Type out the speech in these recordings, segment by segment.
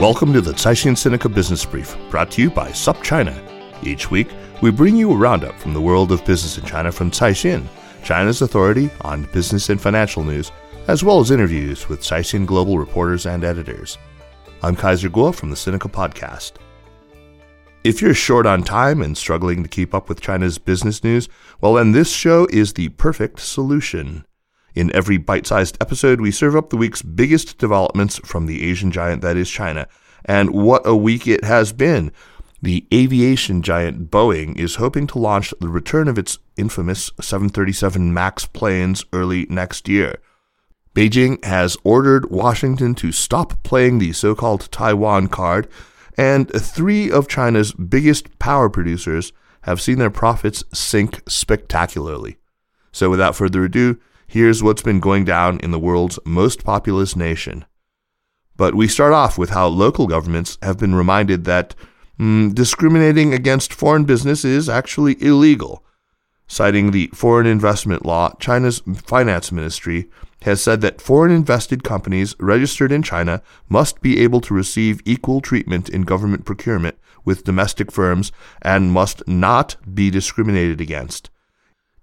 Welcome to the Caixin Sinica Business Brief, brought to you by SupChina. Each week, we bring you a roundup from the world of business in China from Caixin, China's authority on business and financial news, as well as interviews with Caixin Global reporters and editors. I'm Kaiser Kuo from the Sinica Podcast. If you're short on time and struggling to keep up with China's business news, well, then this show is the perfect solution. In every bite sized episode, we serve up the week's biggest developments from the Asian giant that is China. And what a week it has been! The aviation giant Boeing is hoping to launch the return of its infamous 737 MAX planes early next year. Beijing has ordered Washington to stop playing the so called Taiwan card, and three of China's biggest power producers have seen their profits sink spectacularly. So, without further ado, here's what's been going down in the world's most populous nation. But we start off with how local governments have been reminded that mm, discriminating against foreign business is actually illegal. Citing the foreign investment law, China's finance ministry has said that foreign invested companies registered in China must be able to receive equal treatment in government procurement with domestic firms and must not be discriminated against.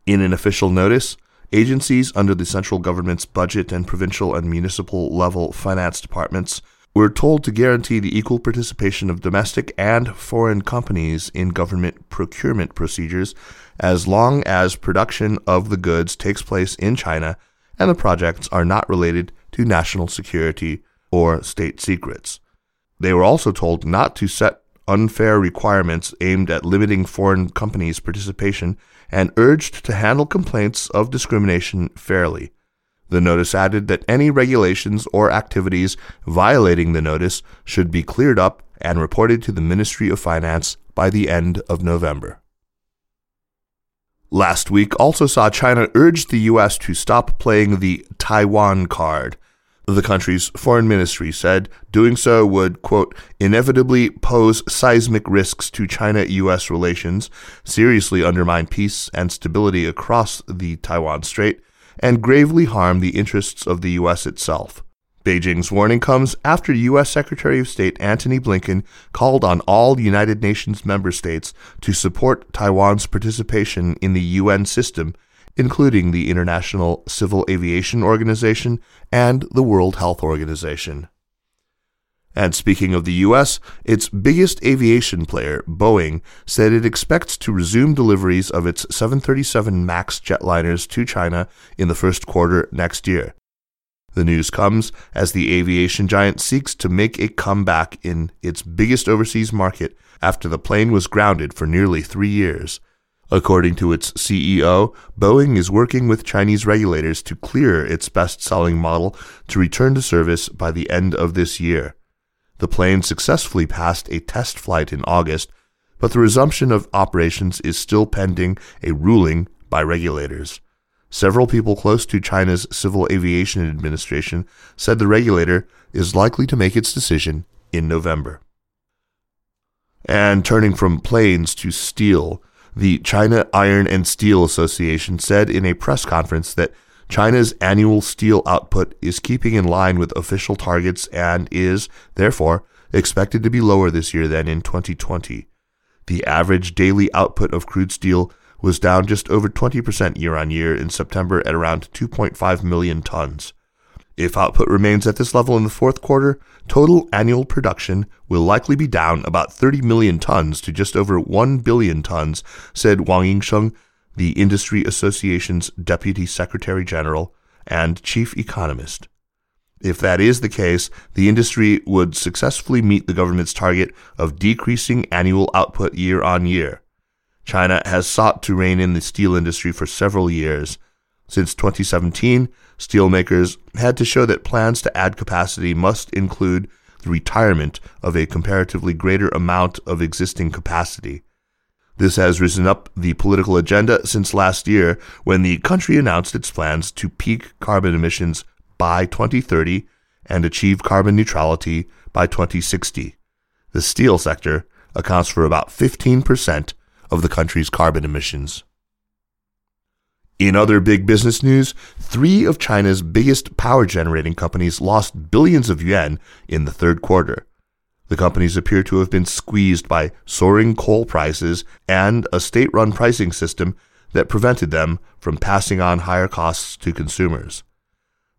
In an official notice, agencies under the central government's budget and provincial and municipal level finance departments were told to guarantee the equal participation of domestic and foreign companies in government procurement procedures as long as production of the goods takes place in China and the projects are not related to national security or state secrets. They were also told not to set unfair requirements aimed at limiting foreign companies' participation and urged to handle complaints of discrimination fairly. The notice added that any regulations or activities violating the notice should be cleared up and reported to the Ministry of Finance by the end of November. Last week also saw China urge the U.S. to stop playing the Taiwan card. The country's foreign ministry said doing so would, quote, inevitably pose seismic risks to China U.S. relations, seriously undermine peace and stability across the Taiwan Strait, and gravely harm the interests of the U.S. itself. Beijing's warning comes after U.S. Secretary of State Antony Blinken called on all United Nations member states to support Taiwan's participation in the UN system, including the International Civil Aviation Organization and the World Health Organization. And speaking of the U.S., its biggest aviation player, Boeing, said it expects to resume deliveries of its 737 MAX jetliners to China in the first quarter next year. The news comes as the aviation giant seeks to make a comeback in its biggest overseas market after the plane was grounded for nearly three years. According to its CEO, Boeing is working with Chinese regulators to clear its best selling model to return to service by the end of this year. The plane successfully passed a test flight in August, but the resumption of operations is still pending a ruling by regulators. Several people close to China's Civil Aviation Administration said the regulator is likely to make its decision in November. And turning from planes to steel, the China Iron and Steel Association said in a press conference that China's annual steel output is keeping in line with official targets and is, therefore, expected to be lower this year than in 2020. The average daily output of crude steel was down just over 20% year on year in September at around 2.5 million tons. If output remains at this level in the fourth quarter, total annual production will likely be down about 30 million tons to just over 1 billion tons, said Wang Yingsheng, the Industry Association's Deputy Secretary General and Chief Economist. If that is the case, the industry would successfully meet the government's target of decreasing annual output year on year. China has sought to rein in the steel industry for several years. Since 2017, steelmakers had to show that plans to add capacity must include the retirement of a comparatively greater amount of existing capacity. This has risen up the political agenda since last year when the country announced its plans to peak carbon emissions by 2030 and achieve carbon neutrality by 2060. The steel sector accounts for about 15% of the country's carbon emissions. In other big business news, three of China's biggest power generating companies lost billions of yuan in the third quarter. The companies appear to have been squeezed by soaring coal prices and a state run pricing system that prevented them from passing on higher costs to consumers.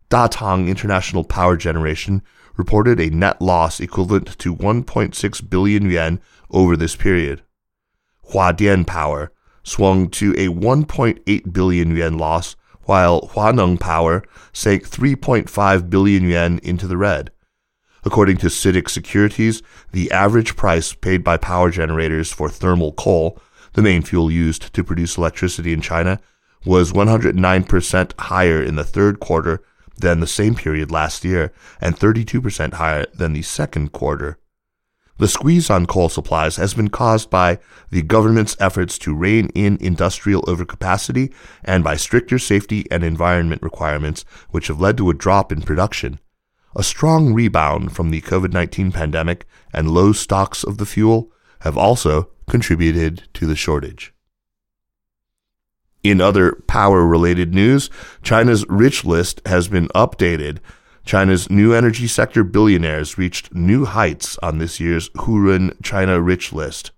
Datang International Power Generation reported a net loss equivalent to 1.6 billion yuan over this period. Huadian Power swung to a 1.8 billion yuan loss, while Huaneng Power sank 3.5 billion yuan into the red. According to CITIC Securities, the average price paid by power generators for thermal coal, the main fuel used to produce electricity in China, was 109% higher in the third quarter than the same period last year and 32% higher than the second quarter. The squeeze on coal supplies has been caused by the government's efforts to rein in industrial overcapacity and by stricter safety and environment requirements, which have led to a drop in production. A strong rebound from the COVID 19 pandemic and low stocks of the fuel have also contributed to the shortage. In other power related news, China's rich list has been updated China's new energy sector billionaires reached new heights on this year's Hurun China Rich list.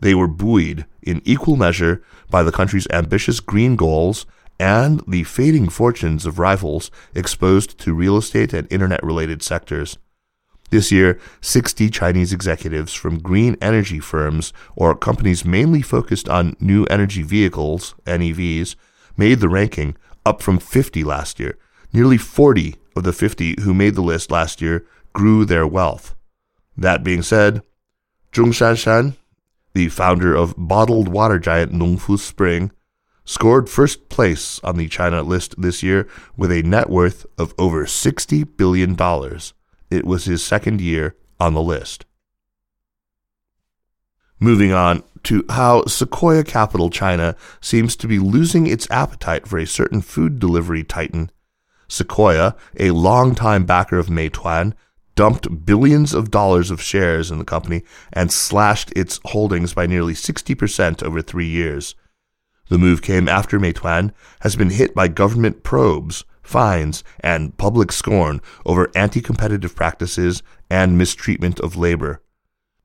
They were buoyed in equal measure by the country's ambitious green goals and the fading fortunes of rivals exposed to real estate and internet related sectors. This year, 60 Chinese executives from green energy firms or companies mainly focused on new energy vehicles, NEVs, made the ranking, up from 50 last year. Nearly 40 of the 50 who made the list last year grew their wealth. That being said, Zhong Shanshan, the founder of bottled water giant Nongfu Spring, scored first place on the China list this year with a net worth of over $60 billion. It was his second year on the list. Moving on to how Sequoia Capital China seems to be losing its appetite for a certain food delivery titan Sequoia, a longtime backer of Meituan, dumped billions of dollars of shares in the company and slashed its holdings by nearly 60% over three years. The move came after Meituan has been hit by government probes, fines, and public scorn over anti competitive practices and mistreatment of labor.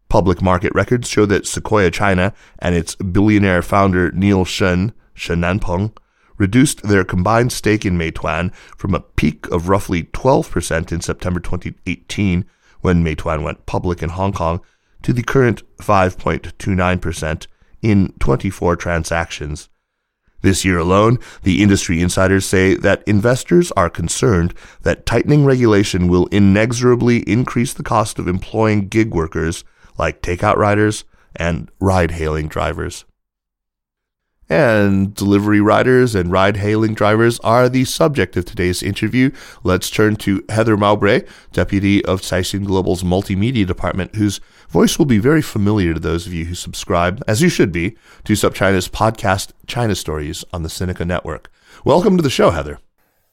Public market records show that Sequoia China and its billionaire founder Neil Shen, Shen Nanpeng, reduced their combined stake in Meituan from a peak of roughly 12% in September 2018 when Meituan went public in Hong Kong to the current 5.29% in 24 transactions. This year alone, the industry insiders say that investors are concerned that tightening regulation will inexorably increase the cost of employing gig workers like takeout riders and ride hailing drivers. And delivery riders and ride hailing drivers are the subject of today's interview. Let's turn to Heather Mowbray, Deputy of Caixin Global's Multimedia Department, whose voice will be very familiar to those of you who subscribe, as you should be, to SupChina's podcast, China Stories, on the Sinica Network. Welcome to the show, Heather.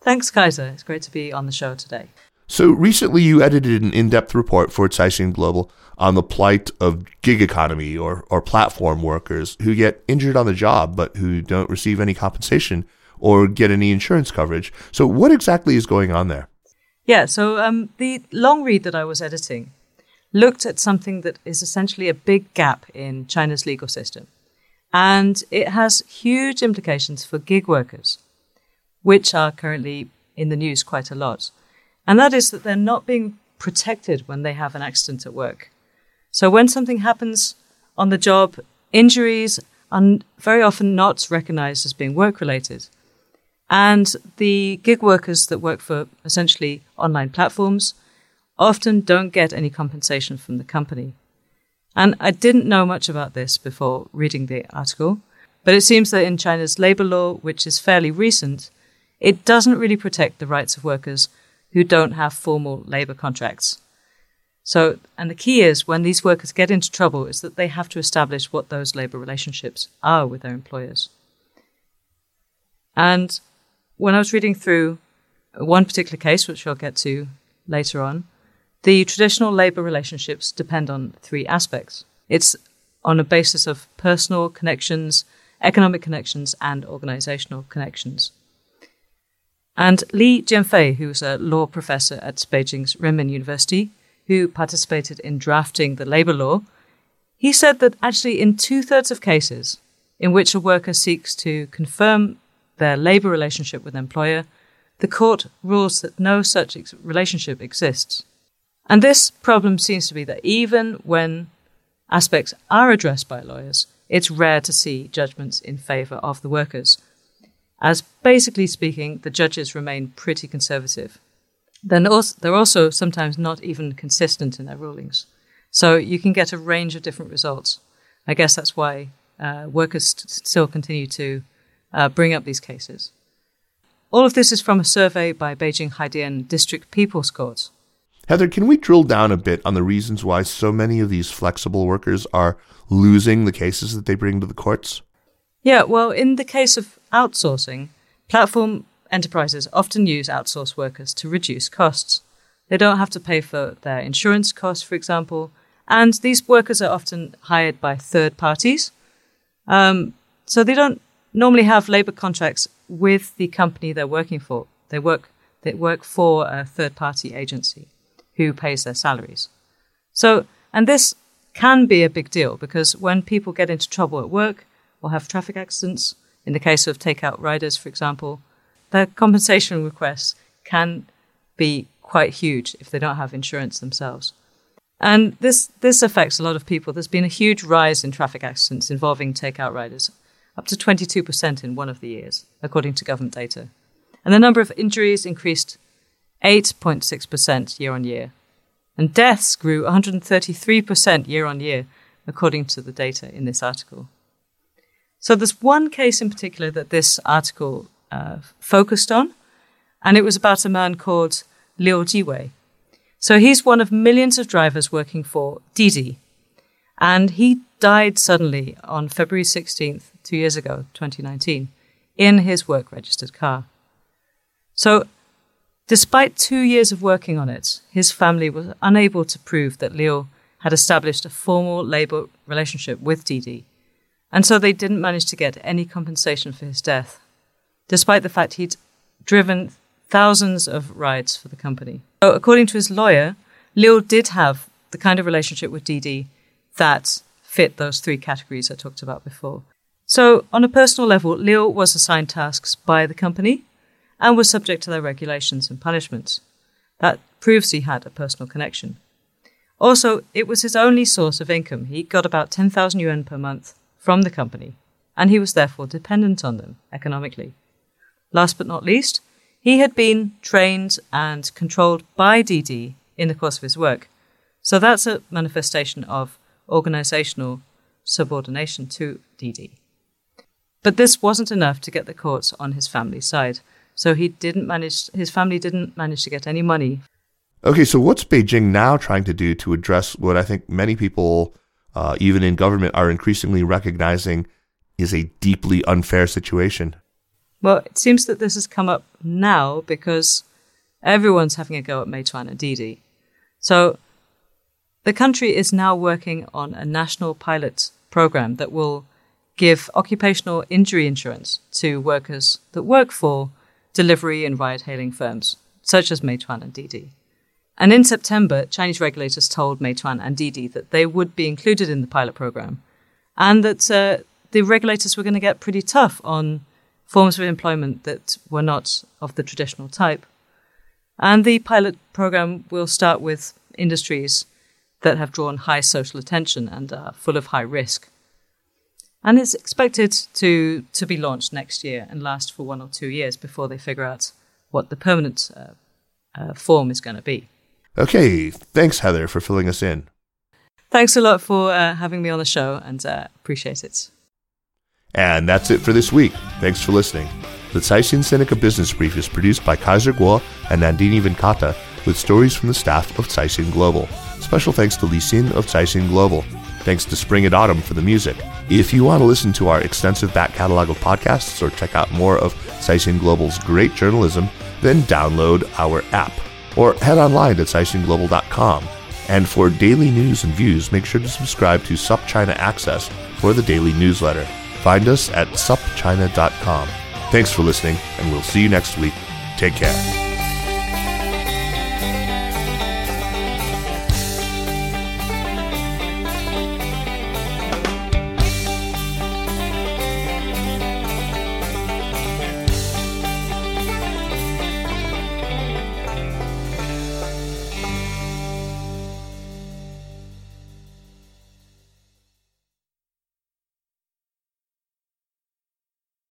Thanks, Kaiser. It's great to be on the show today. So recently you edited an in-depth report for Caixin Global on the plight of gig economy or, or platform workers who get injured on the job but who don't receive any compensation or get any insurance coverage. So what exactly is going on there? Yeah, so um, the long read that I was editing looked at something that is essentially a big gap in China's legal system. And it has huge implications for gig workers, which are currently in the news quite a lot. And that is that they're not being protected when they have an accident at work. So when something happens on the job, injuries are very often not recognized as being work related. And the gig workers that work for essentially online platforms often don't get any compensation from the company. And I didn't know much about this before reading the article, but it seems that in China's labor law, which is fairly recent, it doesn't really protect the rights of workers who don't have formal labor contracts. So, and the key is when these workers get into trouble is that they have to establish what those labor relationships are with their employers. And when I was reading through one particular case, which I'll get to later on, the traditional labor relationships depend on three aspects. It's on a basis of personal connections, economic connections, and organizational connections. And Li Jianfei, who's a law professor at Beijing's Renmin University, who participated in drafting the labor law, he said that actually in two thirds of cases in which a worker seeks to confirm their labor relationship with an employer, the court rules that no such ex- relationship exists. And this problem seems to be that even when aspects are addressed by lawyers, it's rare to see judgments in favor of the workers, as basically speaking, the judges remain pretty conservative then they're also sometimes not even consistent in their rulings. So you can get a range of different results. I guess that's why uh, workers st- still continue to uh, bring up these cases. All of this is from a survey by Beijing Haidian District People's Court. Heather, can we drill down a bit on the reasons why so many of these flexible workers are losing the cases that they bring to the courts? Yeah, well, in the case of outsourcing, platform enterprises often use outsourced workers to reduce costs. They don't have to pay for their insurance costs, for example, and these workers are often hired by third parties. Um, so they don't normally have labor contracts with the company they're working for. They work they work for a third party agency who pays their salaries. So and this can be a big deal because when people get into trouble at work or have traffic accidents, in the case of takeout riders, for example, their compensation requests can be quite huge if they don't have insurance themselves. And this, this affects a lot of people. There's been a huge rise in traffic accidents involving takeout riders, up to 22% in one of the years, according to government data. And the number of injuries increased 8.6% year on year. And deaths grew 133% year on year, according to the data in this article. So there's one case in particular that this article uh, focused on, and it was about a man called Liu Jiwei. So he's one of millions of drivers working for Didi, and he died suddenly on February 16th, two years ago, 2019, in his work registered car. So, despite two years of working on it, his family was unable to prove that Liu had established a formal labor relationship with Didi, and so they didn't manage to get any compensation for his death despite the fact he'd driven thousands of rides for the company. So, according to his lawyer, Liu did have the kind of relationship with Didi that fit those three categories I talked about before. So, on a personal level, Liu was assigned tasks by the company and was subject to their regulations and punishments. That proves he had a personal connection. Also, it was his only source of income. He got about 10,000 yuan per month from the company, and he was therefore dependent on them economically. Last but not least, he had been trained and controlled by Didi in the course of his work. So that's a manifestation of organizational subordination to Didi. But this wasn't enough to get the courts on his family's side. So he didn't manage, his family didn't manage to get any money. Okay, so what's Beijing now trying to do to address what I think many people, uh, even in government, are increasingly recognizing is a deeply unfair situation? Well, it seems that this has come up now because everyone's having a go at Meituan and Didi. So the country is now working on a national pilot program that will give occupational injury insurance to workers that work for delivery and ride hailing firms, such as Meituan and Didi. And in September, Chinese regulators told Meituan and Didi that they would be included in the pilot program and that uh, the regulators were going to get pretty tough on forms of employment that were not of the traditional type. And the pilot program will start with industries that have drawn high social attention and are full of high risk. And it's expected to, to be launched next year and last for one or two years before they figure out what the permanent uh, uh, form is going to be. Okay, thanks, Heather, for filling us in. Thanks a lot for uh, having me on the show and uh, appreciate it. And that's it for this week. Thanks for listening. The Caixin Sinica Business Brief is produced by Kaiser Kuo and Nandini Venkata with stories from the staff of Caixin Global. Special thanks to Li Xin of Caixin Global. Thanks to Spring and Autumn for the music. If you want to listen to our extensive back catalog of podcasts or check out more of Caixin Global's great journalism, then download our app or head online to caixinglobal.com. And for daily news and views, make sure to subscribe to SupChina Access for the daily newsletter. Find us at supchina.com. Thanks for listening, and we'll see you next week. Take care.